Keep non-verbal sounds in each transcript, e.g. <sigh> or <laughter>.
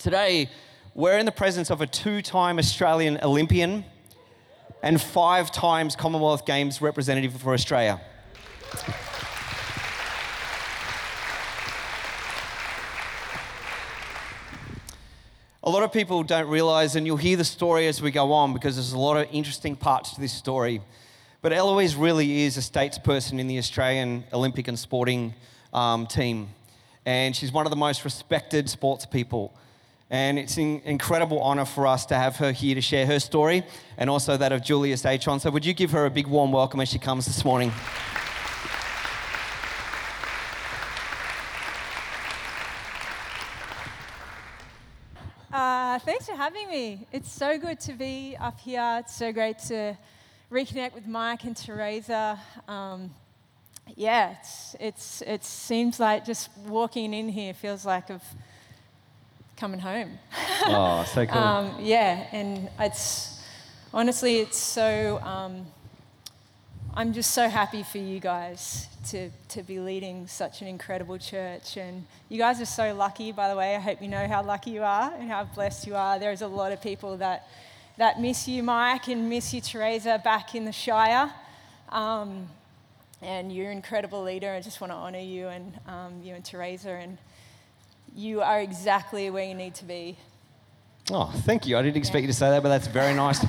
Today, we're in the presence of a two time Australian Olympian and five times Commonwealth Games representative for Australia. A lot of people don't realize, and you'll hear the story as we go on because there's a lot of interesting parts to this story. But Eloise really is a statesperson in the Australian Olympic and sporting um, team. And she's one of the most respected sports people. And it's an incredible honour for us to have her here to share her story and also that of Julius Achon. So, would you give her a big warm welcome as she comes this morning? Uh, thanks for having me. It's so good to be up here. It's so great to reconnect with Mike and Teresa. Um, yeah, it's, it's, it seems like just walking in here feels like of coming home. <laughs> Oh, so cool. um, yeah, and it's honestly, it's so. Um, I'm just so happy for you guys to, to be leading such an incredible church. And you guys are so lucky, by the way. I hope you know how lucky you are and how blessed you are. There's a lot of people that, that miss you, Mike, and miss you, Teresa, back in the Shire. Um, and you're an incredible leader. I just want to honor you and um, you and Teresa. And you are exactly where you need to be. Oh, thank you. I didn't expect you to say that, but that's very nice.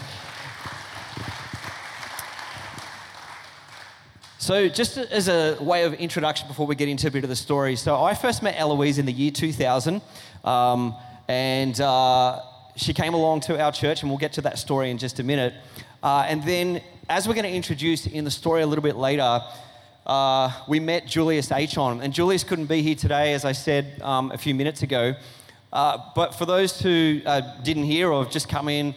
So, just as a way of introduction before we get into a bit of the story, so I first met Eloise in the year 2000, um, and uh, she came along to our church, and we'll get to that story in just a minute. Uh, and then, as we're going to introduce in the story a little bit later, uh, we met Julius Achon. And Julius couldn't be here today, as I said um, a few minutes ago. Uh, but for those who uh, didn't hear or have just come in,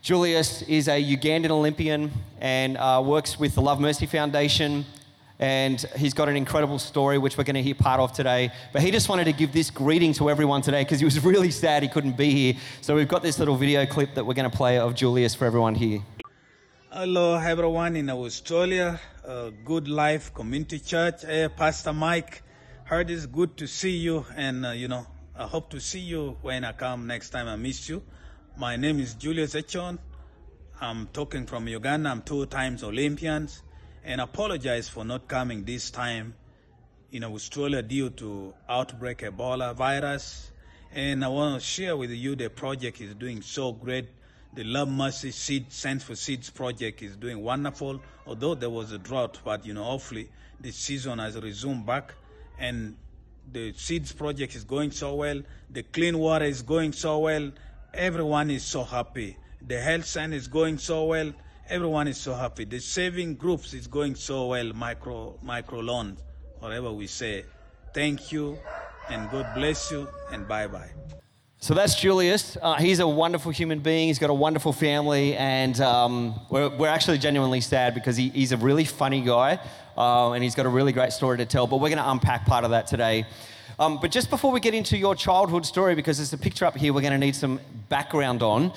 Julius is a Ugandan Olympian and uh, works with the Love Mercy Foundation. And he's got an incredible story, which we're going to hear part of today. But he just wanted to give this greeting to everyone today because he was <laughs> really sad he couldn't be here. So we've got this little video clip that we're going to play of Julius for everyone here. Hello, everyone in Australia. Good Life Community Church. Hey, Pastor Mike, heard it's good to see you, and uh, you know, I hope to see you when I come next time. I miss you. My name is Julius Achon. I'm talking from Uganda. I'm two times Olympians, and apologize for not coming this time in Australia due to outbreak Ebola virus. And I want to share with you the project is doing so great. The Love Mercy Seed Science for Seeds project is doing wonderful. Although there was a drought, but you know, hopefully the season has resumed back, and the seeds project is going so well. The clean water is going so well. Everyone is so happy. The health center is going so well. Everyone is so happy. The saving groups is going so well. Micro micro loans, whatever we say. Thank you, and God bless you, and bye bye. So that's Julius. Uh, he's a wonderful human being. He's got a wonderful family, and um, we're, we're actually genuinely sad because he, he's a really funny guy, uh, and he's got a really great story to tell. But we're going to unpack part of that today. Um, but just before we get into your childhood story, because there's a picture up here we're going to need some background on,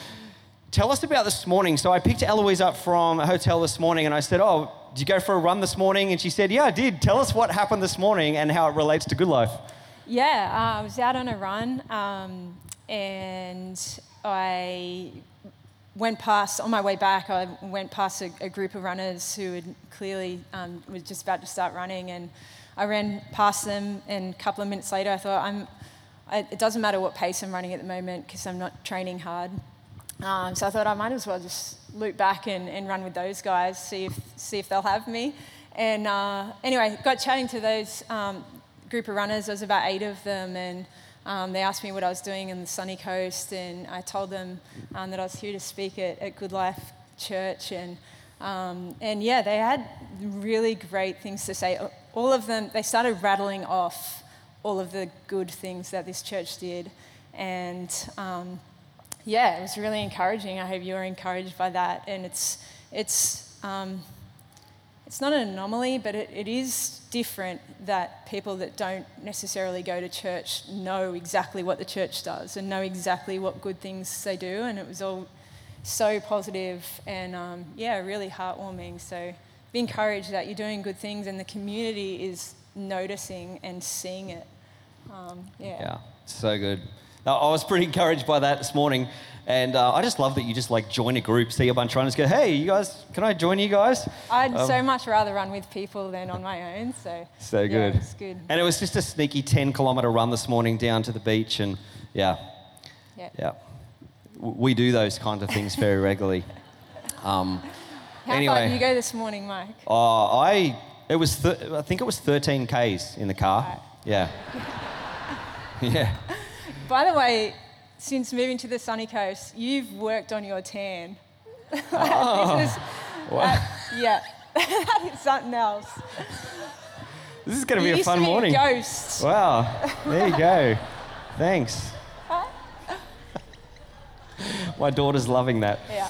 tell us about this morning. So I picked Eloise up from a hotel this morning and I said, Oh, did you go for a run this morning? And she said, Yeah, I did. Tell us what happened this morning and how it relates to Good Life. Yeah, uh, I was out on a run um, and I went past, on my way back, I went past a, a group of runners who had clearly um, was just about to start running. And I ran past them, and a couple of minutes later, I thought, I'm, I, it doesn't matter what pace I'm running at the moment because I'm not training hard. Um, so I thought I might as well just loop back and, and run with those guys, see if, see if they'll have me. And uh, anyway, got chatting to those um, group of runners. There was about eight of them, and um, they asked me what I was doing in the sunny coast, and I told them um, that I was here to speak at, at Good Life Church, and um, and yeah, they had really great things to say. All of them, they started rattling off all of the good things that this church did, and um, yeah, it was really encouraging. I hope you were encouraged by that, and it's it's um, it's not an anomaly, but it, it is different that people that don't necessarily go to church know exactly what the church does and know exactly what good things they do. And it was all so positive and, um, yeah, really heartwarming. So be encouraged that you're doing good things and the community is noticing and seeing it. Um, yeah. Yeah, so good. I was pretty encouraged by that this morning. And uh, I just love that you just like join a group, see a bunch of runners, go, hey, you guys, can I join you guys? I'd Um, so much rather run with people than on my own. So <laughs> So yeah, good. it's good. And it was just a sneaky 10 kilometer run this morning down to the beach. And yeah, Yeah. yeah. We do those kind of things very regularly. <laughs> Um, How anyway. far did you go this morning, Mike? Oh, I it was th- I think it was 13 k's in the car. Right. Yeah. <laughs> yeah. By the way, since moving to the sunny coast, you've worked on your tan. <laughs> this is, <laughs> uh, yeah, <laughs> that is something else. This is going to you be a fun to be morning. A ghost. Wow. There you go. Thanks. My daughter's loving that. Yeah.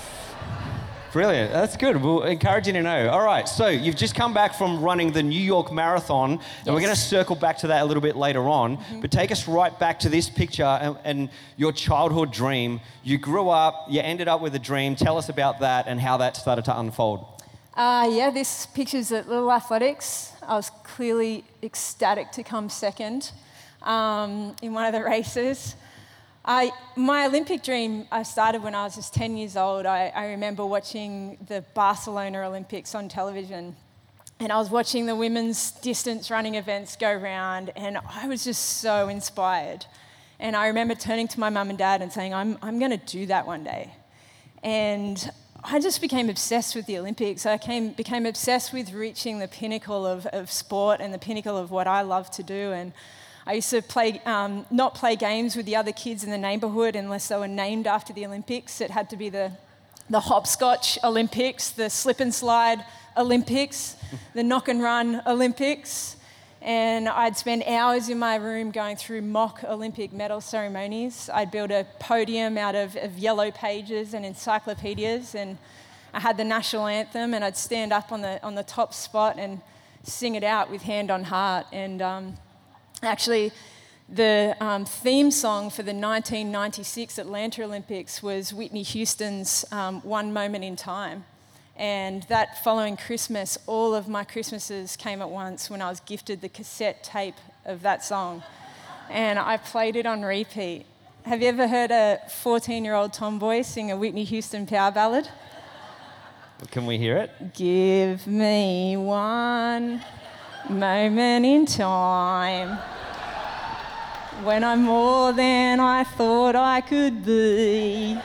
Brilliant. That's good. We'll encourage you to know. All right. So you've just come back from running the New York Marathon, and we're going to circle back to that a little bit later on. But take us right back to this picture and, and your childhood dream. You grew up. You ended up with a dream. Tell us about that and how that started to unfold. Uh, yeah, this picture's at Little Athletics. I was clearly ecstatic to come second um, in one of the races. I, my Olympic dream I started when I was just 10 years old. I, I remember watching the Barcelona Olympics on television. And I was watching the women's distance running events go round, and I was just so inspired. And I remember turning to my mum and dad and saying, I'm, I'm going to do that one day. And I just became obsessed with the Olympics. I came, became obsessed with reaching the pinnacle of, of sport and the pinnacle of what I love to do. And I used to play, um, not play games with the other kids in the neighbourhood unless they were named after the Olympics. It had to be the, the hopscotch Olympics, the slip and slide Olympics, <laughs> the knock and run Olympics. And I'd spend hours in my room going through mock Olympic medal ceremonies. I'd build a podium out of, of yellow pages and encyclopedias, and I had the national anthem, and I'd stand up on the, on the top spot and sing it out with hand on heart. And um, actually, the um, theme song for the 1996 Atlanta Olympics was Whitney Houston's um, One Moment in Time. And that following Christmas, all of my Christmases came at once when I was gifted the cassette tape of that song. And I played it on repeat. Have you ever heard a 14 year old tomboy sing a Whitney Houston power ballad? Can we hear it? Give me one moment in time when I'm more than I thought I could be.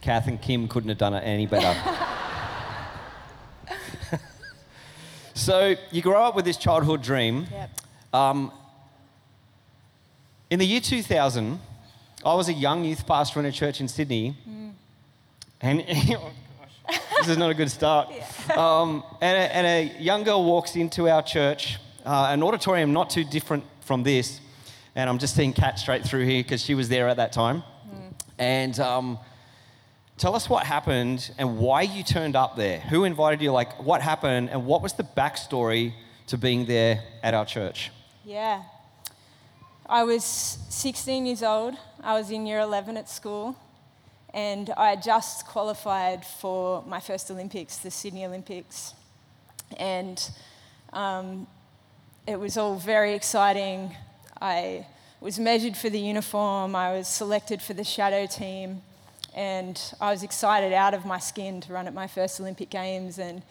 Kath and Kim couldn't have done it any better. <laughs> so you grow up with this childhood dream. Yep. Um, in the year 2000, I was a young youth pastor in a church in Sydney. And <laughs> oh gosh, this is not a good start. <laughs> Um, and, a, and a young girl walks into our church, uh, an auditorium not too different from this. And I'm just seeing Kat straight through here because she was there at that time. And um, tell us what happened and why you turned up there. Who invited you? Like, what happened? And what was the backstory to being there at our church? Yeah. I was 16 years old. I was in year 11 at school. And I just qualified for my first Olympics, the Sydney Olympics. And um, it was all very exciting. I was measured for the uniform, I was selected for the shadow team, and I was excited out of my skin to run at my first Olympic Games. And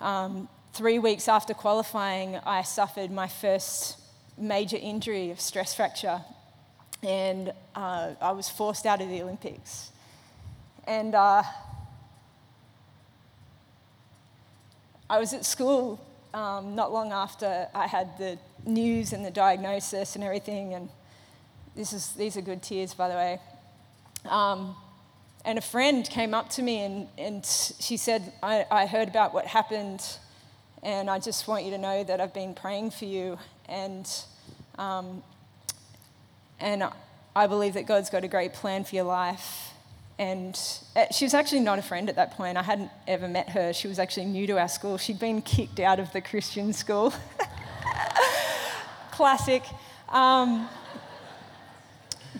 um, three weeks after qualifying, I suffered my first major injury of stress fracture, and uh, I was forced out of the Olympics. And uh, I was at school um, not long after I had the news and the diagnosis and everything, and this is, these are good tears, by the way. Um, and a friend came up to me and, and she said, I, I heard about what happened, and I just want you to know that I've been praying for you. And, um, and I believe that God's got a great plan for your life. And uh, she was actually not a friend at that point. I hadn't ever met her. She was actually new to our school. She'd been kicked out of the Christian school. <laughs> Classic. Um,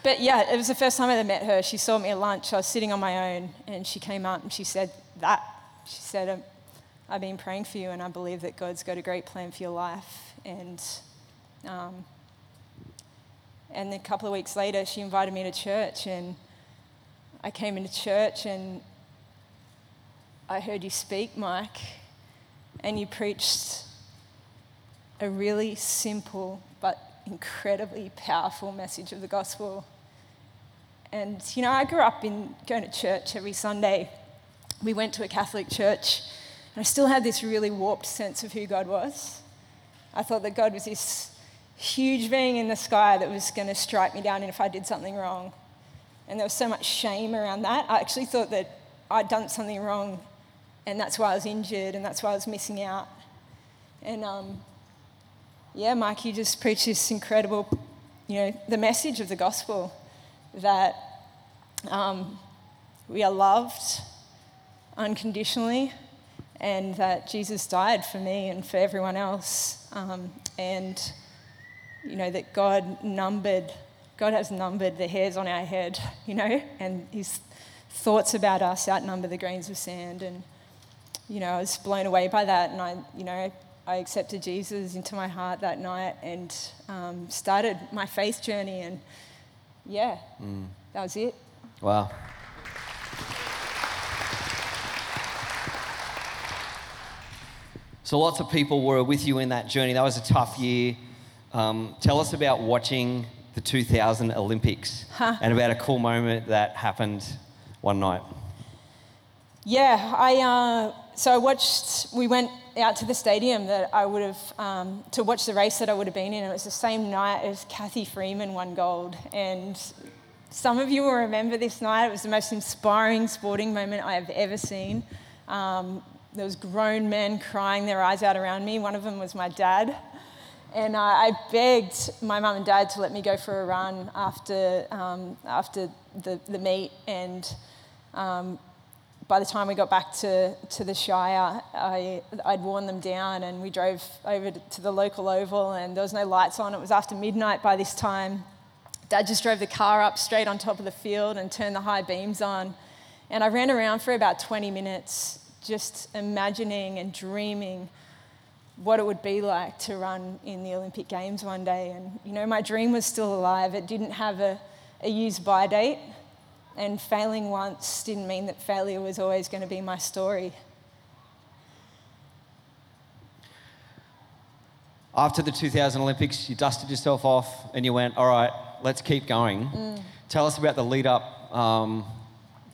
but yeah, it was the first time I ever met her. She saw me at lunch. I was sitting on my own, and she came up and she said that. She said, um, I've been praying for you, and I believe that God's got a great plan for your life. And um, and a couple of weeks later, she invited me to church, and I came into church, and I heard you speak, Mike, and you preached a really simple but incredibly powerful message of the gospel. And you know, I grew up in going to church every Sunday. We went to a Catholic church, and I still had this really warped sense of who God was. I thought that God was this huge being in the sky that was going to strike me down if I did something wrong. And there was so much shame around that. I actually thought that I'd done something wrong, and that's why I was injured, and that's why I was missing out. And um, yeah, Mike, you just preached this incredible, you know, the message of the gospel that um, we are loved unconditionally and that Jesus died for me and for everyone else. Um, and, you know, that God numbered, God has numbered the hairs on our head, you know, and his thoughts about us outnumber the grains of sand. And, you know, I was blown away by that. And I, you know, I accepted Jesus into my heart that night and um, started my faith journey. And, yeah, mm. that was it. Wow. So lots of people were with you in that journey. That was a tough year. Um, tell us about watching the 2000 Olympics huh. and about a cool moment that happened one night. Yeah, I uh, so I watched. We went out to the stadium that I would have um, to watch the race that I would have been in. It was the same night as Cathy Freeman won gold, and some of you will remember this night. It was the most inspiring sporting moment I have ever seen. Um, there was grown men crying their eyes out around me. One of them was my dad. And I begged my mum and dad to let me go for a run after, um, after the, the meet. And um, by the time we got back to, to the Shire, I, I'd worn them down and we drove over to the local oval and there was no lights on. It was after midnight by this time. Dad just drove the car up straight on top of the field and turned the high beams on. And I ran around for about 20 minutes just imagining and dreaming what it would be like to run in the Olympic Games one day. And, you know, my dream was still alive. It didn't have a, a use by date. And failing once didn't mean that failure was always going to be my story. After the 2000 Olympics, you dusted yourself off and you went, all right, let's keep going. Mm. Tell us about the lead up um,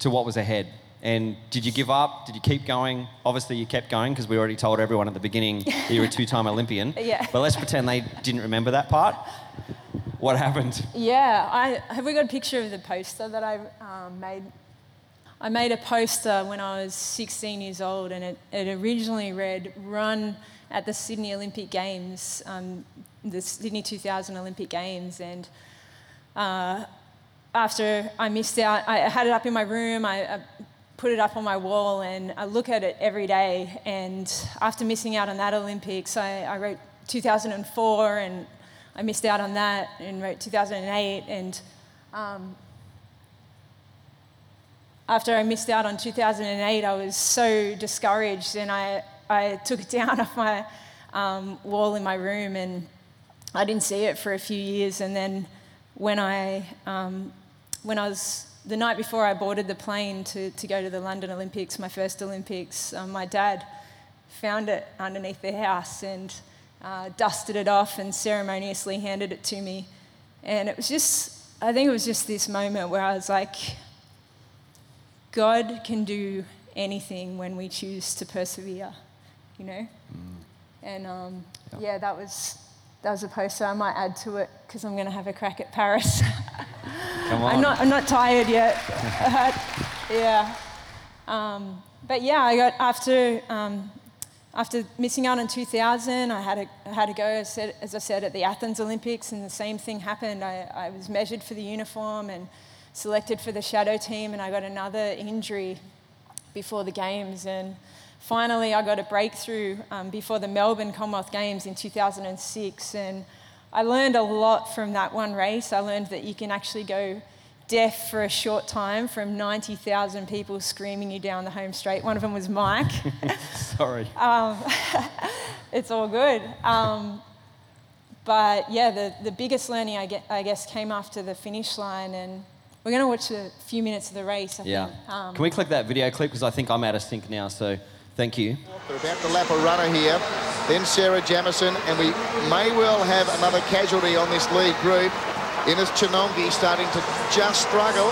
to what was ahead. And did you give up? Did you keep going? Obviously, you kept going because we already told everyone at the beginning that you were a two time Olympian. <laughs> yeah. But let's pretend they didn't remember that part. What happened? Yeah, I, have we got a picture of the poster that I um, made? I made a poster when I was 16 years old, and it, it originally read Run at the Sydney Olympic Games, um, the Sydney 2000 Olympic Games. And uh, after I missed out, I had it up in my room. I, I put it up on my wall and I look at it every day. And after missing out on that Olympics, I, I wrote 2004 and I missed out on that and wrote 2008. And um, after I missed out on 2008, I was so discouraged and I, I took it <laughs> down off my um, wall in my room and I didn't see it for a few years. And then when I, um, when I was the night before I boarded the plane to, to go to the London Olympics, my first Olympics, um, my dad found it underneath the house and uh, dusted it off and ceremoniously handed it to me. And it was just, I think it was just this moment where I was like, God can do anything when we choose to persevere, you know? Mm. And um, yeah. yeah, that was that was a poster. I might add to it because I'm going to have a crack at Paris. <laughs> Come on. I'm not, I'm not tired yet. <laughs> yeah. Um, but yeah, I got after um, after missing out on 2000, I had to, had to go, as, said, as I said, at the Athens Olympics, and the same thing happened. I, I was measured for the uniform and selected for the shadow team, and I got another injury before the games. And finally, I got a breakthrough um, before the Melbourne Commonwealth Games in 2006. And I learned a lot from that one race. I learned that you can actually go deaf for a short time from 90,000 people screaming you down the home straight. One of them was Mike. <laughs> Sorry. <laughs> it's all good. Um, but yeah, the, the biggest learning I, get, I guess came after the finish line, and we're going to watch a few minutes of the race. I yeah. Think. Um, Can we click that video clip because I think I'm out of sync now. So thank you. They're about to lap a runner here, then Sarah Jamieson, and we may well have another casualty on this lead group. Ines Chenonge starting to just struggle.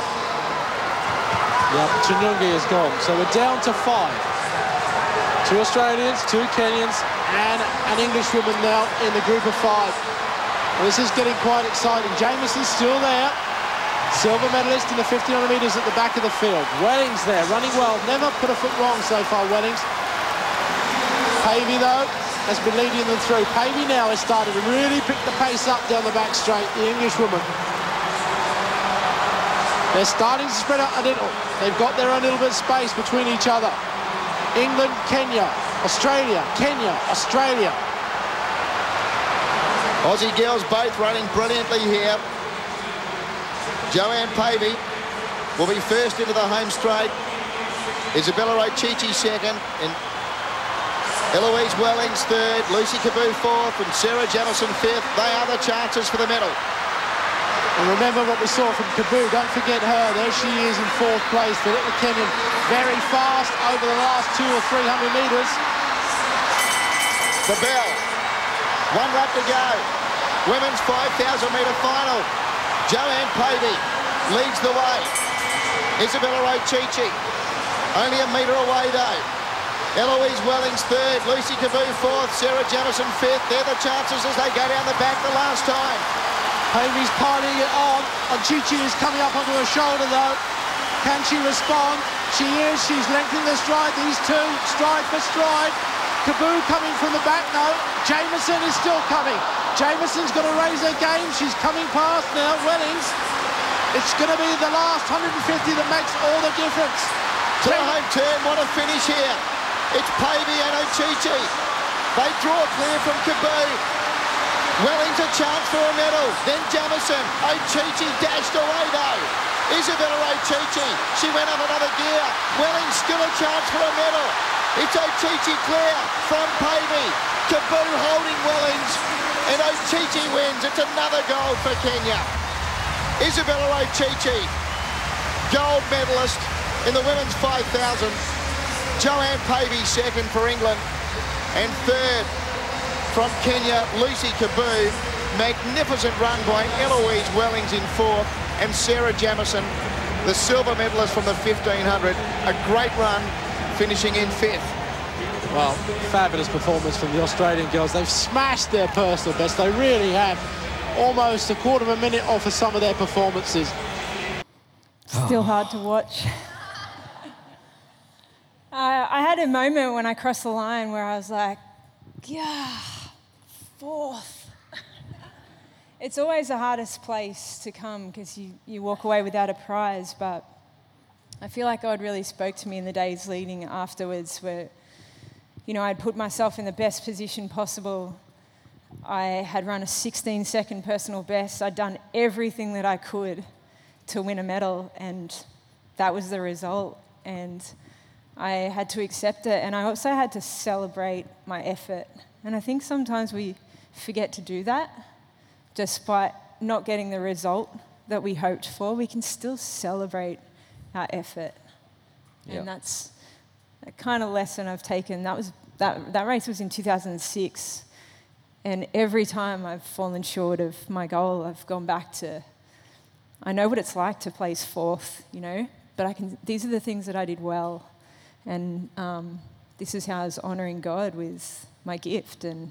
Yeah, Chenonge is gone. So we're down to five. Two Australians, two Kenyans, and an Englishwoman now in the group of five. Well, this is getting quite exciting. Jamieson's still there. Silver medalist in the 1500 metres at the back of the field. Wellings there, running well. Never put a foot wrong so far, Wellings. Pavey, though, has been leading them through. Pavey now has started to really pick the pace up down the back straight, the Englishwoman. They're starting to spread out a little. They've got their own little bit of space between each other. England, Kenya, Australia, Kenya, Australia. Aussie girls both running brilliantly here. Joanne Pavey will be first into the home straight. Isabella Ochichi second, and Eloise Wellings third, Lucy Kabuu fourth, and Sarah Jamieson fifth. They are the chances for the medal. And remember what we saw from Kabuu. Don't forget her. There she is in fourth place. The little Kenyan very fast over the last two or 300 metres. The bell. One lap to go. Women's 5,000 metre final. Joanne Pavey leads the way. Isabella Ochichi only a metre away though. Eloise Wellings third, Lucy Kabuu fourth, Sarah Jamieson fifth. They're the chances as they go down the back the last time. Pavey's piling it on. Ochichi is coming up onto her shoulder though. Can she respond? She is. She's lengthening the stride. These two, stride for stride. Kabuu coming from the back now. Jamieson is still coming. Jamieson's got to raise her game. She's coming past now. Wellings. It's going to be the last 150 that makes all the difference. To the home turn, what a finish here. It's Pavey and Ochichi. They draw clear from Kabuu. Wellings a chance for a medal. Then Jamieson. Ochichi dashed away though. Isabella Ochichi. She went up another gear. Wellings still a chance for a medal. It's Ochichi clear from Pavey. Kabuu holding Wellings. And Ochichi wins. It's another gold for Kenya. Isabella Ochichi, gold medalist in the women's 5,000. Joanne Pavey second for England. And third from Kenya, Lucy Kabuu. Magnificent run by Eloise Wellings in fourth. And Sarah Jamieson, the silver medalist from the 1500. A great run, finishing in fifth. Well, fabulous performance from the Australian girls. They've smashed their personal best. They really have. Almost a quarter of a minute off of some of their performances. Still hard to watch. <laughs> Uh, I had a moment when I crossed the line where I was like, yeah, fourth. <laughs> it's always the hardest place to come because you, you walk away without a prize, but I feel like God really spoke to me in the days leading afterwards where, you know, I'd put myself in the best position possible. I had run a 16 second personal best. I'd done everything that I could to win a medal, and that was the result. And I had to accept it, and I also had to celebrate my effort. And I think sometimes we forget to do that, despite not getting the result that we hoped for. We can still celebrate our effort, Yeah. and that's the kind of lesson I've taken. That was that that race was in 2006, and every time I've fallen short of my goal, I've gone back to. I know what it's like to place fourth, you know, but I can. These are the things that I did well, and um, this is how I was honouring God with my gift, and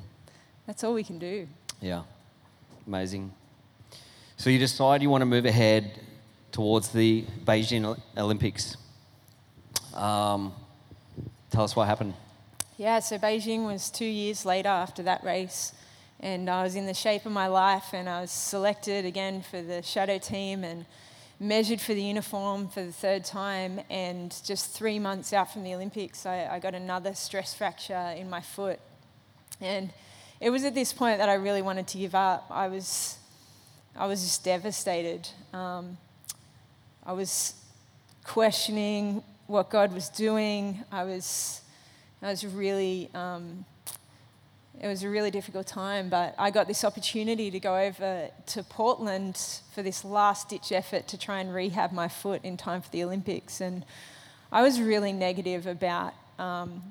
that's all we can do. Yeah, amazing. So you decide you want to move ahead towards the Beijing Olympics. Um, tell us what happened. Yeah, so Beijing was two years later after that race, and I was in the shape of my life, and I was selected again for the shadow team and measured for the uniform for the third time. And just three months out from the Olympics, I, I got another stress fracture in my foot. And it was at this point that I really wanted to give up. I was, I was just devastated. Um, I was questioning what God was doing. I was, I was really, um, it was a really difficult time, but I got this opportunity to go over to Portland for this last ditch effort to try and rehab my foot in time for the Olympics. And I was really negative about um,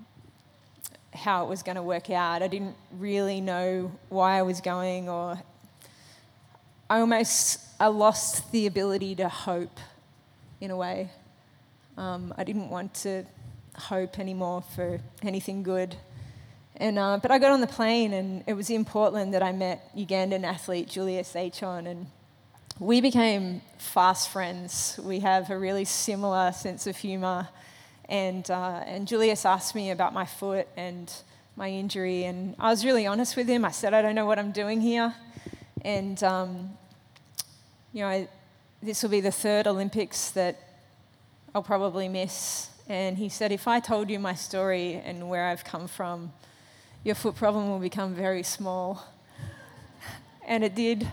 how it was going to work out. I didn't really know why I was going, or I almost I lost the ability to hope in a way. Um, I didn't want to hope anymore for anything good. And, uh, but I got on the plane, and it was in Portland that I met Ugandan athlete Julius Achon, and we became fast friends. We have a really similar sense of humour. And, uh, and Julius asked me about my foot and my injury, and I was really honest with him. I said, I don't know what I'm doing here. And, um, you know, I, this will be the third Olympics that I'll probably miss. And he said, if I told you my story and where I've come from, your foot problem will become very small. And it did.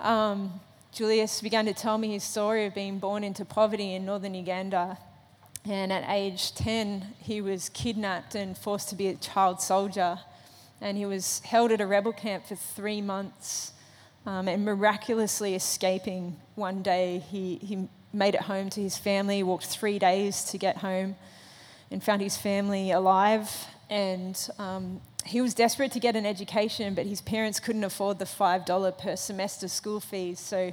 Um, Julius began to tell me his story of being born into poverty in northern Uganda. And at age 10, he was kidnapped and forced to be a child soldier. And he was held at a rebel camp for three months. Um, and miraculously escaping one day, he, he made it home to his family, walked three days to get home, and found his family alive. And um, he was desperate to get an education, but his parents couldn't afford the $5 per semester school fees. So,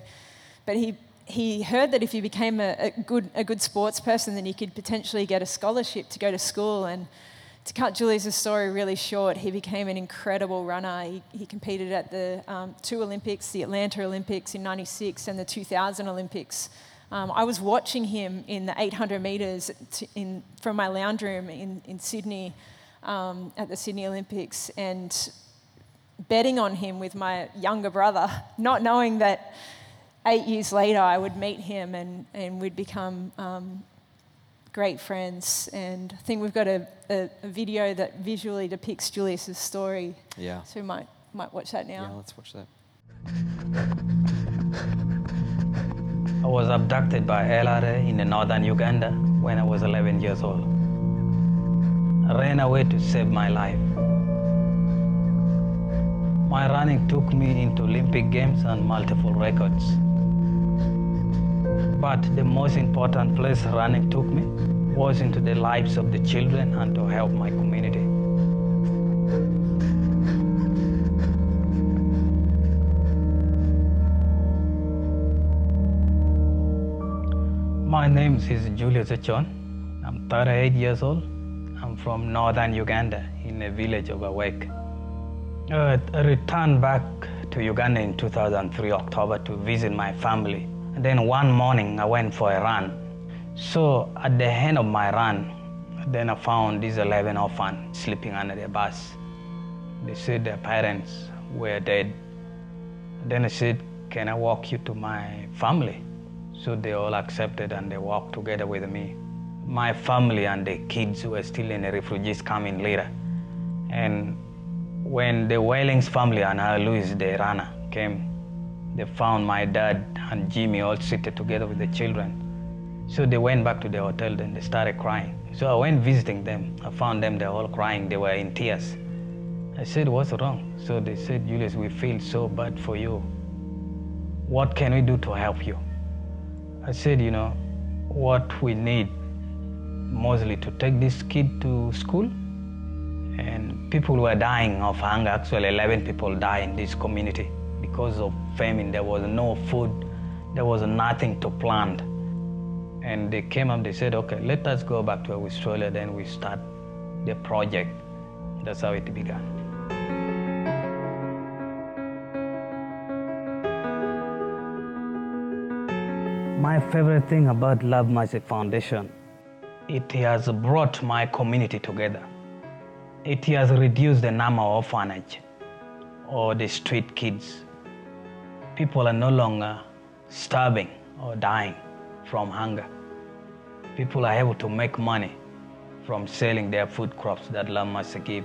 but he, he heard that if he became a, a, good, a good sports person, then he could potentially get a scholarship to go to school. And to cut Julius' story really short, he became an incredible runner. He, he competed at the um, two Olympics, the Atlanta Olympics in 96 and the 2000 Olympics. Um, I was watching him in the 800 metres in, from my lounge room in, in Sydney um, at the Sydney Olympics and betting on him with my younger brother, <laughs> not knowing that eight years later I would meet him and, and we'd become um, great friends. And I think we've got a, a, a, video that visually depicts Julius's story. Yeah. So we might, might watch that now. Yeah, let's watch that. I was abducted by LRA in the northern Uganda when I was 11 years old. I ran away to save my life. My running took me into Olympic Games and multiple records. But the most important place running took me was into the lives of the children and to help my community. My name is Julius Achon. I'm 38 years old. I'm from northern Uganda in the village of Awake. Uh, I returned back to Uganda in 2003 October to visit my family. And then one morning I went for a run. So at the end of my run, then I found these 11 orphans sleeping under the bus. They said their parents were dead. Then I said, Can I walk you to my family? So they all accepted and they walked together with me. My family and the kids were still in the refugees coming later. And when the Wellings family and Louis the runner came, they found my dad and Jimmy all seated together with the children. So they went back to the hotel, and they started crying. So I went visiting them. I found them, they're all crying, they were in tears. I said, What's wrong? So they said, Julius, we feel so bad for you. What can we do to help you? I said, you know, what we need mostly to take this kid to school. And people were dying of hunger. Actually, 11 people died in this community because of famine. There was no food, there was nothing to plant. And they came up, they said, okay, let us go back to Australia, then we start the project. That's how it began. My favorite thing about Love Mercy Foundation, it has brought my community together. It has reduced the number of orphanage or the street kids. People are no longer starving or dying from hunger. People are able to make money from selling their food crops that Love Mercy give.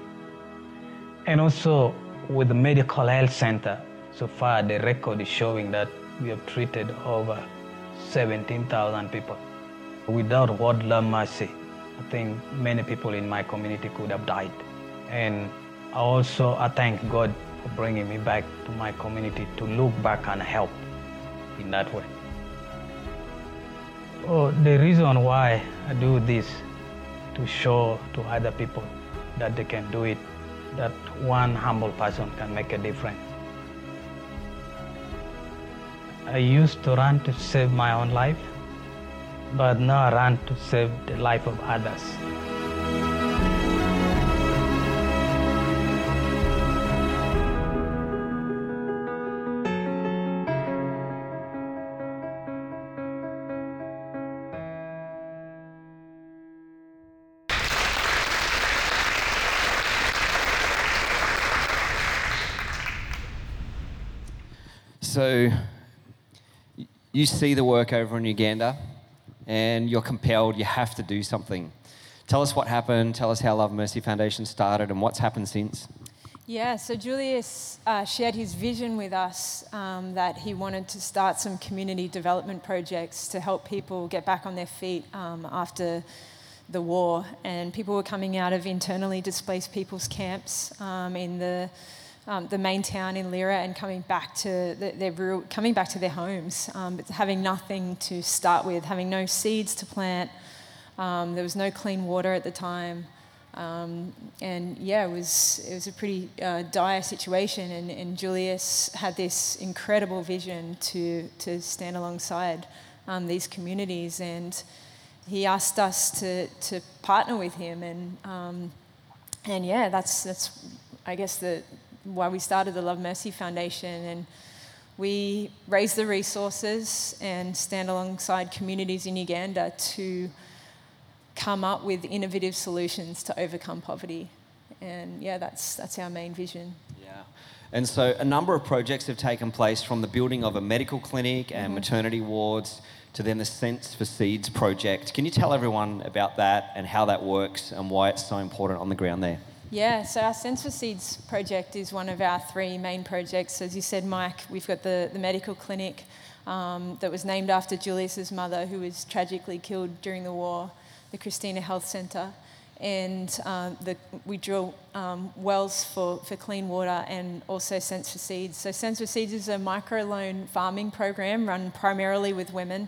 And also with the medical health center, so far the record is showing that we have treated over 17,000 people. Without World Love Mercy, I think many people in my community could have died. And I also I thank God for bringing me back to my community to look back and help in that way. Oh, the reason why I do this to show to other people that they can do it, that one humble person can make a difference. I used to run to save my own life, but now I run to save the life of others. So you see the work over in Uganda and you're compelled, you have to do something. Tell us what happened, tell us how Love Mercy Foundation started and what's happened since. Yeah, so Julius uh, shared his vision with us um, that he wanted to start some community development projects to help people get back on their feet um, after the war. And people were coming out of internally displaced people's camps um, in the, um, the main town in Lira and coming back to the, their coming back to their homes, um, but having nothing to start with, having no seeds to plant. Um, there was no clean water at the time. Um, and yeah, it was, it was a pretty uh, dire situation. And, and Julius had this incredible vision to, to stand alongside um, these communities. And he asked us to, to partner with him. And, um, and yeah, that's, that's, I guess, the, why we started the Love Mercy Foundation. And we raise the resources and stand alongside communities in Uganda to come up with innovative solutions to overcome poverty. And yeah, that's, that's our main vision. Yeah. And so a number of projects have taken place from the building of a medical clinic and mm-hmm. maternity wards to then the Cents for Seeds project. Can you tell everyone about that and how that works and why it's so important on the ground there? Yeah, so our Cents for Seeds project is one of our three main projects. As you said, Mike, we've got the, the medical clinic um, that was named after Julius's mother, who was tragically killed during the war, the Christina Health Centre. And um, the, we drill um, wells for, for clean water and also Cents for Seeds. So, Cents for Seeds is a microloan farming program run primarily with women.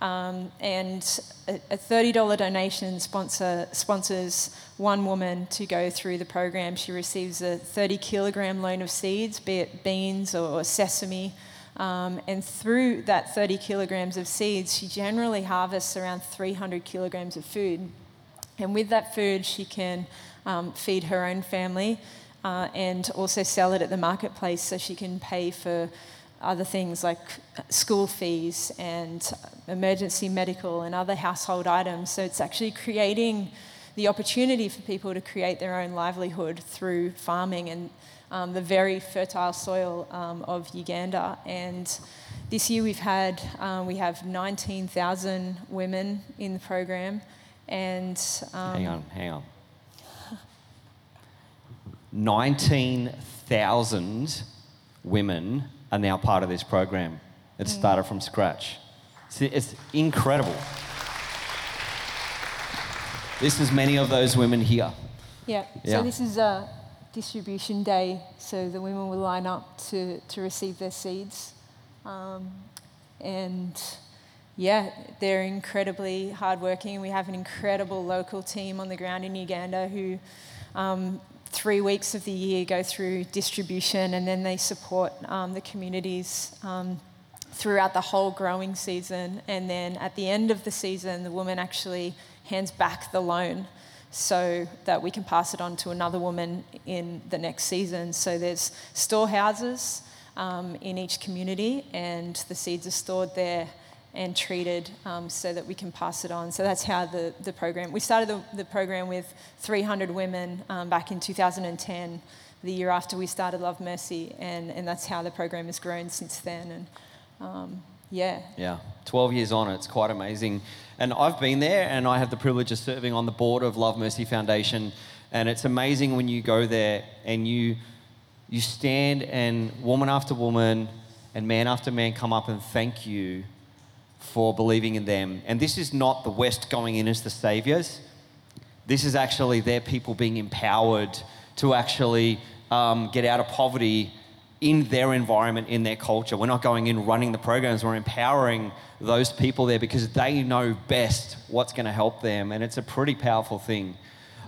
Um, and a, a $30 donation sponsor, sponsors one woman to go through the program. She receives a 30 kilogram loan of seeds, be it beans or, sesame. Um, and through that 30 kilograms of seeds, she generally harvests around 300 kilograms of food. And with that food, she can um, feed her own family uh, and also sell it at the marketplace so she can pay for other things like school fees and emergency medical and other household items. So it's actually creating the opportunity for people to create their own livelihood through farming and um, the very fertile soil um, of Uganda. And this year we've had, um, we have 19,000 women in the program. And um, hang on, hang on. <laughs> 19,000 women are now part of this program. It started from scratch. It's, it's incredible. This is many of those women here. Yeah. Yeah. So this is a distribution day, so the women will line up to, to receive their seeds. Um, and yeah, they're incredibly hardworking. We have an incredible local team on the ground in Uganda who um, three weeks of the year go through distribution and then they support um, the communities um, throughout the whole growing season. And then at the end of the season, the woman actually hands back the loan so that we can pass it on to another woman in the next season. So there's storehouses um, in each community, and the seeds are stored there and treated um, so that we can pass it on. So that's how the, the program, we started the, the program with 300 women um, back in 2010, the year after we started Love Mercy, and, and that's how the program has grown since then. And um, yeah, Yeah, 12 years on, it's quite amazing. And I've been there and I have the privilege of serving on the board of Love Mercy Foundation. And it's amazing when you go there and you, you stand and woman after woman and man after man come up and thank you for believing in them. And this is not the West going in as the saviors. This is actually their people being empowered to actually um, get out of poverty in their environment, in their culture. We're not going in running the programs, we're empowering those people there because they know best what's going to help them. And it's a pretty powerful thing.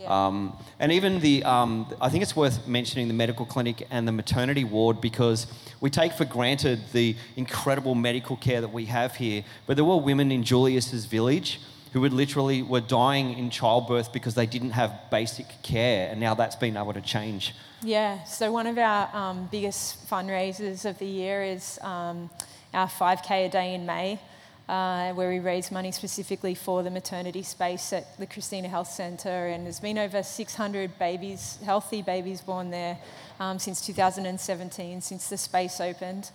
Um, and even the, um, I think it's worth mentioning the medical clinic and the maternity ward because we take for granted the incredible medical care that we have here. But there were women in Julius's village who would literally were dying in childbirth because they didn't have basic care, and now that's been able to change. Yeah, so one of our um, biggest fundraisers of the year is um, our 5K a day in May, uh, where we raise money specifically for the maternity space at the Christina Health Centre. And there's been over 600 babies, healthy babies born there um, since 2017, since the space opened.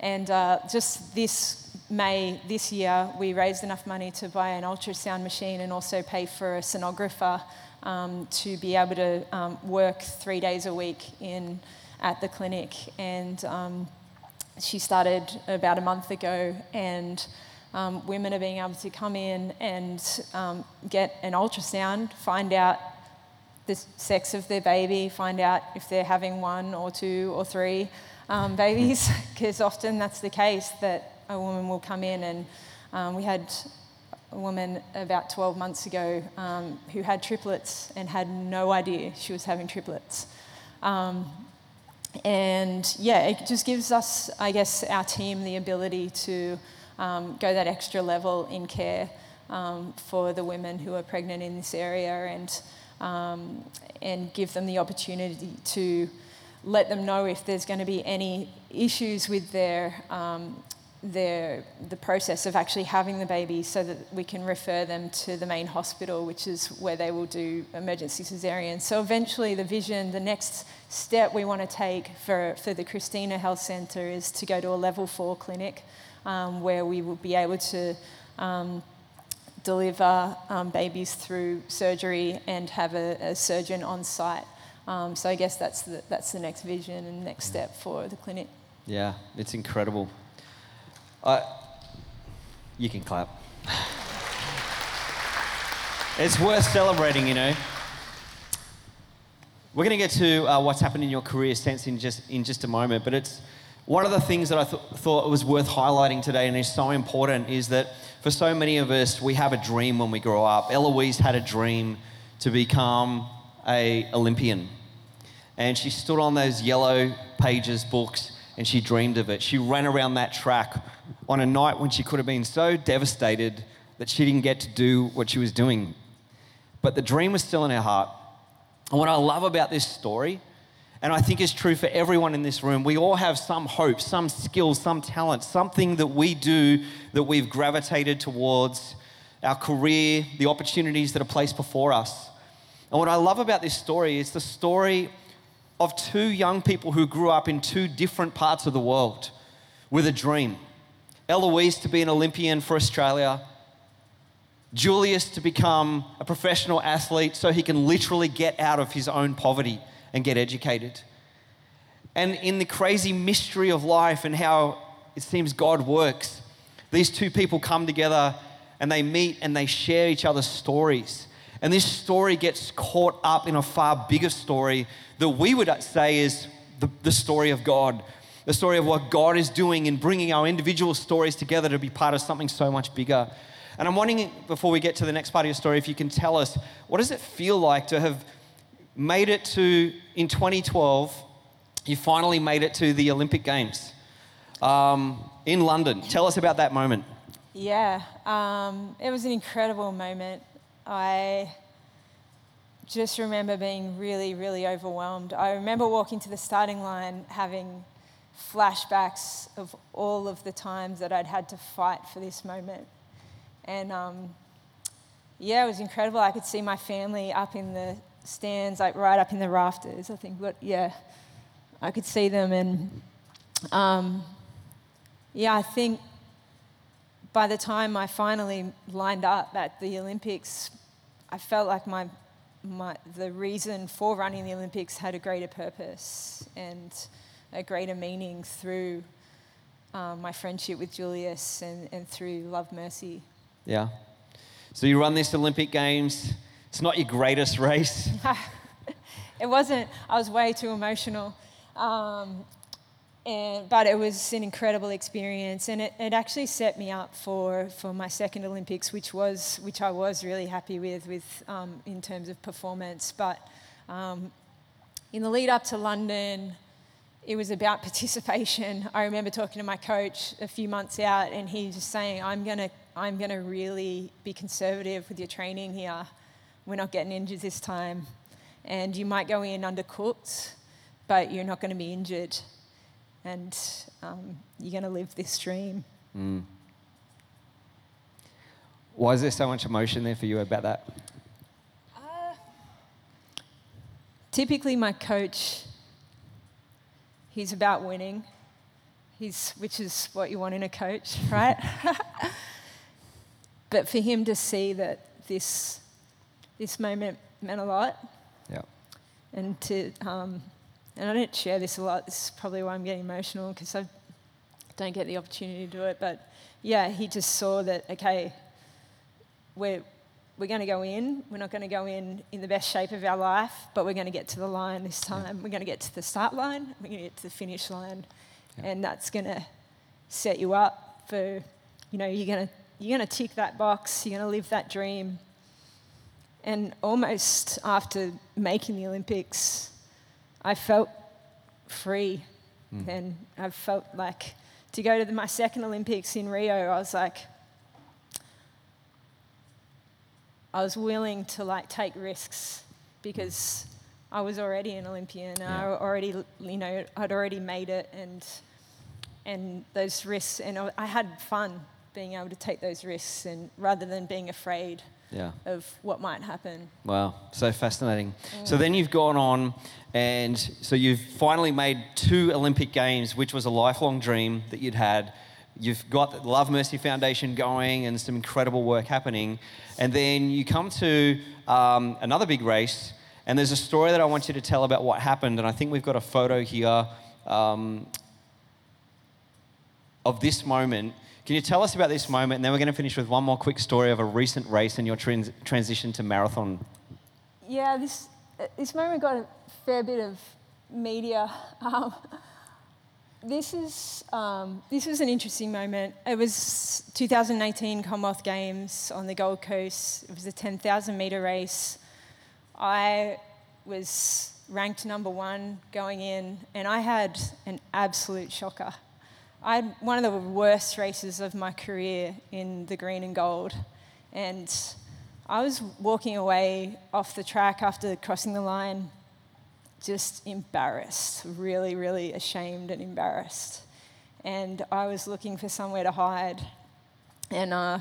And uh, just this May, this year, we raised enough money to buy an ultrasound machine and also pay for a sonographer um, to be able to um, work three days a week in at the clinic. And um, she started about a month ago, and um, women are being able to come in and um, get an ultrasound, find out the sex of their baby, find out if they're having one or two or three um, babies, <laughs> because often that's the case that a woman will come in and um, we had a woman about 12 months ago um, who had triplets and had no idea she was having triplets. Um, and yeah, it just gives us, I guess, our team the ability to um, go that extra level in care um, for the women who are pregnant in this area and, um, and give them the opportunity to let them know if there's going to be any issues with their, um, their, the process of actually having the baby so that we can refer them to the main hospital, which is where they will do emergency cesarean. So eventually, the vision, the next step we want to take for, for the Christina Health Centre is to go to a level four clinic um, where we will be able to. Um, deliver um, babies through surgery and have a, a surgeon on site um, so I guess that's the, that's the next vision and next step for the clinic. Yeah, it's incredible. Uh, you can clap. <laughs> it's worth celebrating, you know. We're going to get to uh, what's happened in your career since in just in just a moment, but it's one of the things that I th- thought was worth highlighting today and is so important is that for so many of us, we have a dream when we grow up. Eloise had a dream to become a Olympian. And she stood on those yellow pages books and she dreamed of it. She ran around that track on a night when she could have been so devastated that she didn't get to do what she was doing. But the dream was still in her heart. And what I love about this story, and I think is true for everyone in this room, we all have some hope, some skills, some talent, something that we do that we've gravitated towards our career, the opportunities that are placed before us. And what I love about this story is the story of two young people who grew up in two different parts of the world with a dream. Eloise to be an Olympian for Australia, Julius to become a professional athlete so he can literally get out of his own poverty and get educated. And in the crazy mystery of life and how it seems God works, these two people come together and they meet and they share each other's stories. And this story gets caught up in a far bigger story that we would say is the, the story of God, the story of what God is doing in bringing our individual stories together to be part of something so much bigger. And I'm wondering, before we get to the next part of your story, if you can tell us what does it feel like to have made it to, in 2012, you finally made it to the Olympic Games um, in London. Tell us about that moment. Yeah, um, it was an incredible moment. I just remember being really, really overwhelmed. I remember walking to the starting line having flashbacks of all of the times that I'd had to fight for this moment. And um, yeah, it was incredible. I could see my family up in the stands, like right up in the rafters, I think. But yeah, I could see them. And um, yeah, I think by the time I finally lined up at the Olympics, I felt like my my, the reason for running the Olympics had a greater purpose and a greater meaning through um, my friendship with Julius and, and through Love Mercy. Yeah. So you run this Olympic Games. It's not your greatest race. <laughs> it wasn't, I was way too emotional. Um, and, but it was an incredible experience, and it, it actually set me up for, for my second Olympics, which was which I was really happy with, with um, in terms of performance. But um, in the lead up to London, it was about <laughs> participation. I remember talking to my coach a few months out, and he was saying, "I'm gonna, I'm gonna really be conservative with your training here. We're not getting injured this time, and you might go in undercooked, but you're not going to be injured, and um, you're going to live this dream." Mm. Why is there so much emotion there for you about that? Uh, typically, my coach He's about winning, he's, which is what you want in a coach, right? <laughs> but for him to see that this, this moment meant a lot. Yeah. And to, um, and I don't share this a lot. This is probably why I'm getting emotional because I don't get the opportunity to do it. But yeah, he just saw that okay, we're we're going to go in. We're not going to go in in the best shape of our life, but we're going to get to the line this time. We're going to get to the start line. We're going to get to the finish line, yeah. and that's going to set you up for, you know, you're going to you're going to tick that box. You're going to live that dream. And almost after making the Olympics, I felt free, mm. and I felt like to go to the, my second Olympics in Rio. I was like I was willing to like take risks because I was already an Olympian. Yeah. I already, you know, I'd already made it, and and those risks, and I had fun being able to take those risks, and rather than being afraid yeah. of what might happen. Wow, so fascinating. Mm. So then you've gone on, and so you've finally made two Olympic Games, which was a lifelong dream that you'd had. You've got the Love Mercy Foundation going and some incredible work happening. And then you come to um, another big race, and there's a story that I want you to tell about what happened. And I think we've got a photo here um, of this moment. Can you tell us about this moment? And then we're going to finish with one more quick story of a recent race and your trans- transition to marathon. Yeah, this, this moment got a fair bit of media. <laughs> Um, this is um, this was an interesting moment. It was 2018 Commonwealth Games on the Gold Coast. It was a 10,000 meter race. I was ranked number one going in, and I had an absolute shocker. I had one of the worst races of my career in the green and gold, and I was walking away off the track after crossing the line just embarrassed, really, really ashamed and embarrassed. And I was looking for somewhere to hide. And uh,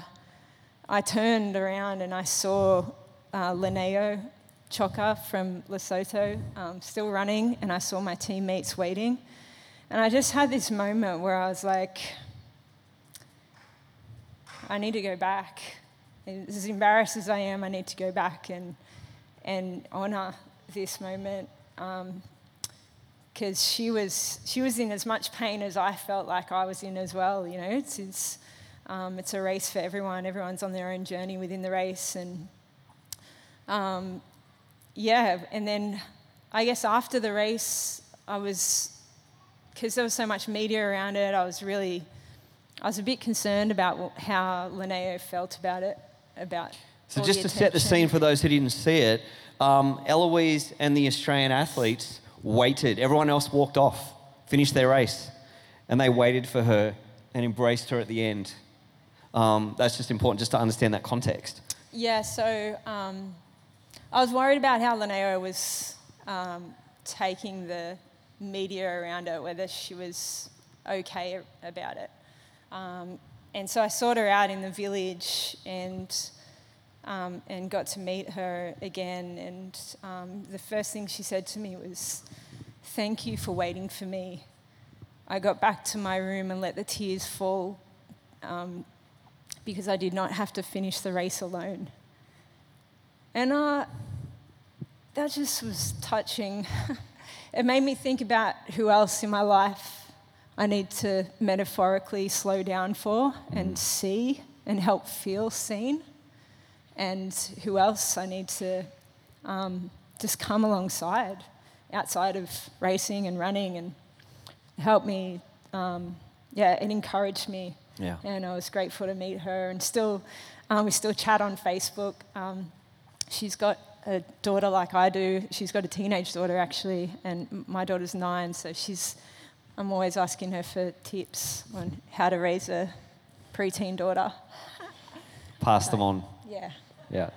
I turned around and I saw uh, Lineo Chaka from Lesotho um, still running, and I saw my teammates waiting. And I just had this moment where I was like, I need to go back. As embarrassed as I am, I need to go back and, and honour this moment because um, she was she was in as much pain as I felt like I was in as well. You know, it's it's, um, it's a race for everyone. Everyone's on their own journey within the race, and um, yeah. And then I guess after the race, I was because there was so much media around it. I was really I was a bit concerned about how Lineo felt about it. About so just to set the scene for those who didn't see it um, Eloise and the Australian athletes waited. Everyone else walked off, finished their race, and they waited for her and embraced her at the end. Um, that's just important just to understand that context. Yeah, so um, I was worried about how Lineo was um, taking the media around her, whether she was okay about it. Um, and so I sought her out in the village and um, and got to meet her again. And um, the first thing she said to me was, Thank you for waiting for me. I got back to my room and let the tears fall um, because I did not have to finish the race alone. And uh, that just was touching. <laughs> it made me think about who else in my life I need to metaphorically slow down for and see and help feel seen. And who else I need to um, just come alongside outside of racing and running and help me. Um, yeah, it encouraged me. Yeah. And I was grateful to meet her. And still, um, we still chat on Facebook. Um, she's got a daughter like I do. She's got a teenage daughter actually, and my daughter's nine. So she's, I'm always asking her for tips on how to raise a preteen daughter. Pass them on. Yeah. Yeah.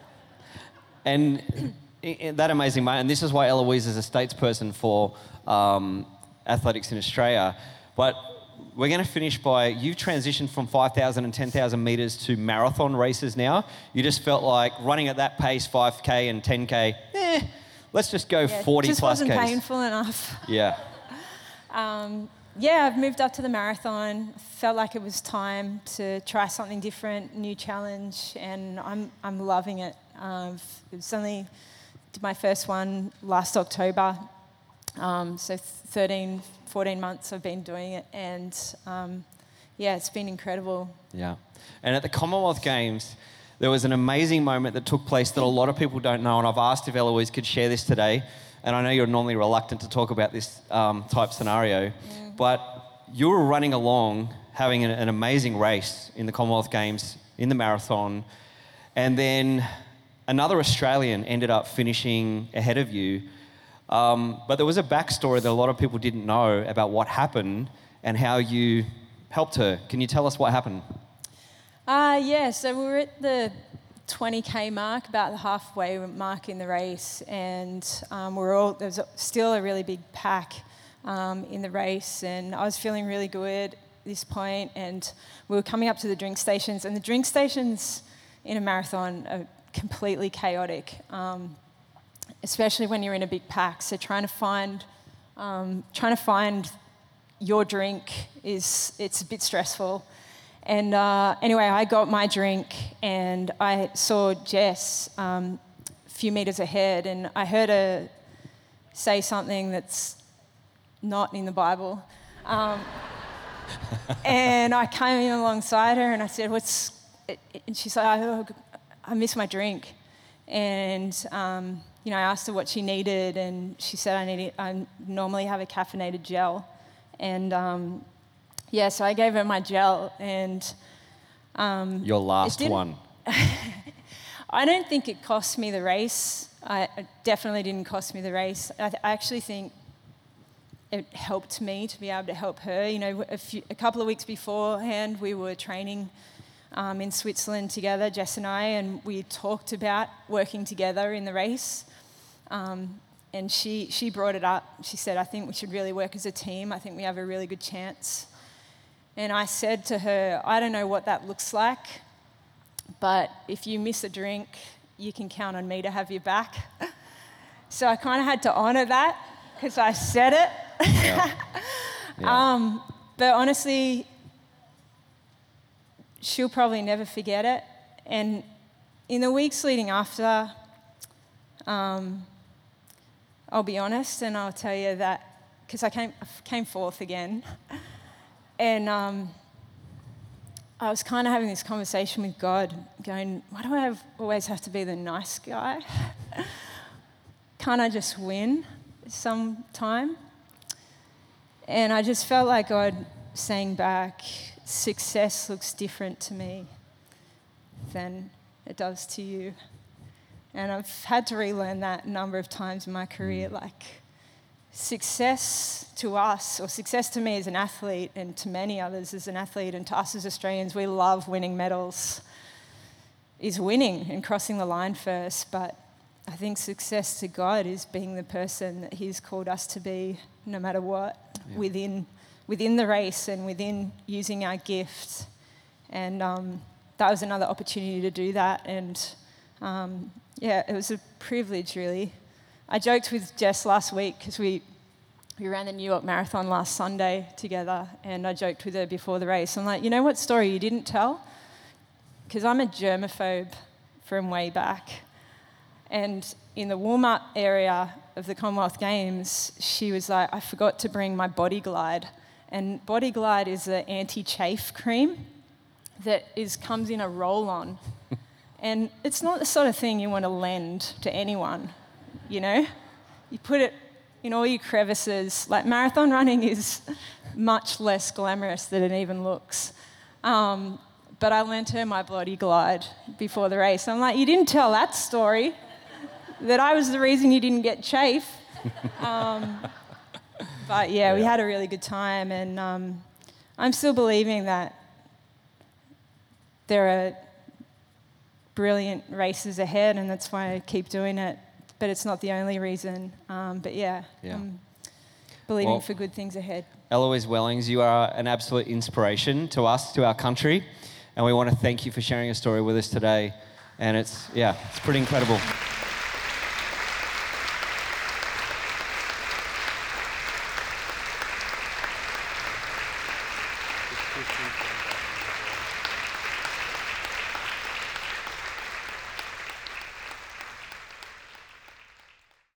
And that amazing moment, and this is why Eloise is a statesperson for um, athletics in Australia. But we're going to finish by you've transitioned from 5,000 and 10,000 meters to marathon races now. You just felt like running at that pace, 5K and 10K, eh, let's just go yeah 40 just plus wasn't Ks. painful enough. Yeah. <laughs> Um, yeah, I've moved up to the marathon. Felt like it was time to try something different, new challenge, and I'm, I'm loving it. Um, it was only did my first one last October, um, so 13, 14 months I've been doing it, and um, yeah, it's been incredible. Yeah. And at the Commonwealth Games, there was an amazing moment that took place that a lot of people don't know. And I've asked if Eloise could share this today. And I know you're normally reluctant to talk about this um, type scenario, but you were running along having an, an amazing race in the Commonwealth Games in the marathon. And then another Australian ended up finishing ahead of you. Um, but there was a backstory that a lot of people didn't know about what happened and how you helped her. Can you tell us what happened? Uh, yeah, so we were at the 20k mark, about the halfway mark in the race, and um, we we're all there was still a really big pack um, in the race, and I was feeling really good at this point, and we were coming up to the drink stations, and the drink stations in a marathon are completely chaotic, um, especially when you're in a big pack. So trying to find um, trying to find your drink is it's a bit stressful. And uh, anyway, I got my drink and I saw Jess um, a few meters ahead, and I heard her say something that's not in the Bible. Um, <laughs> and I came in alongside her and I said, What's. And she's like, oh, I miss my drink. And, um, you know, I asked her what she needed, and she said, I, need, I normally have a caffeinated gel. And, um, yeah, so I gave her my gel, and um, Your last one. <laughs> I don't think it cost me the race. I, it definitely didn't cost me the race. I, th- I actually think it helped me to be able to help her. You know, a, few, a couple of weeks beforehand, we were training um, in Switzerland together, Jess and I, and we talked about working together in the race. Um, and she, she brought it up. She said, I think we should really work as a team. I think we have a really good chance. And I said to her, I don't know what that looks like, but if you miss a drink, you can count on me to have your back. <laughs> So I kind of had to honor that because I said it. <laughs> Yeah. Um, but honestly, she'll probably never forget it. And in the weeks leading after, um, I'll be honest and I'll tell you that because I came, came forth again. <laughs> And um, I was kind of having this conversation with God, going, why do I have, always have to be the nice guy? <laughs> Can't I just win sometime? And I just felt like God saying back, success looks different to me than it does to you. And I've had to relearn that a number of times in my career. Like, success to us, or success to me as an athlete, and to many others as an athlete, and to us as Australians, we love winning medals, is winning and crossing the line first. But I think success to God is being the person that He's called us to be, no matter what, within, within the race and within using our gift. And um, that was another opportunity to do that. And um, yeah, it was a privilege, really. I joked with Jess last week because we, we ran the New York Marathon last Sunday together, and I joked with her before the race. I'm like, you know what story you didn't tell? Because I'm a germaphobe from way back. And in the warm up area of the Commonwealth Games, she was like, I forgot to bring my body glide. And Body Glide is an anti-chafe cream that is comes in a roll-on, <laughs> and it's not the sort of thing you want to lend to anyone. You know, you put it in all your crevices. Like marathon running is <laughs> much less glamorous than it even looks. Um, but I lent her my bloody Glide before the race. I'm like, you didn't tell that story. That I was the reason you didn't get chafe. <laughs> Um, but yeah, we had a really good time, and um, I'm still believing that there are brilliant races ahead, and that's why I keep doing it. But it's not the only reason. Um, but yeah, Yeah. I'm believing Well- for good things ahead. Eloise Wellings, you are an absolute inspiration to us, to our country, and we want to thank you for sharing your story with us today. And it's, yeah, it's pretty incredible.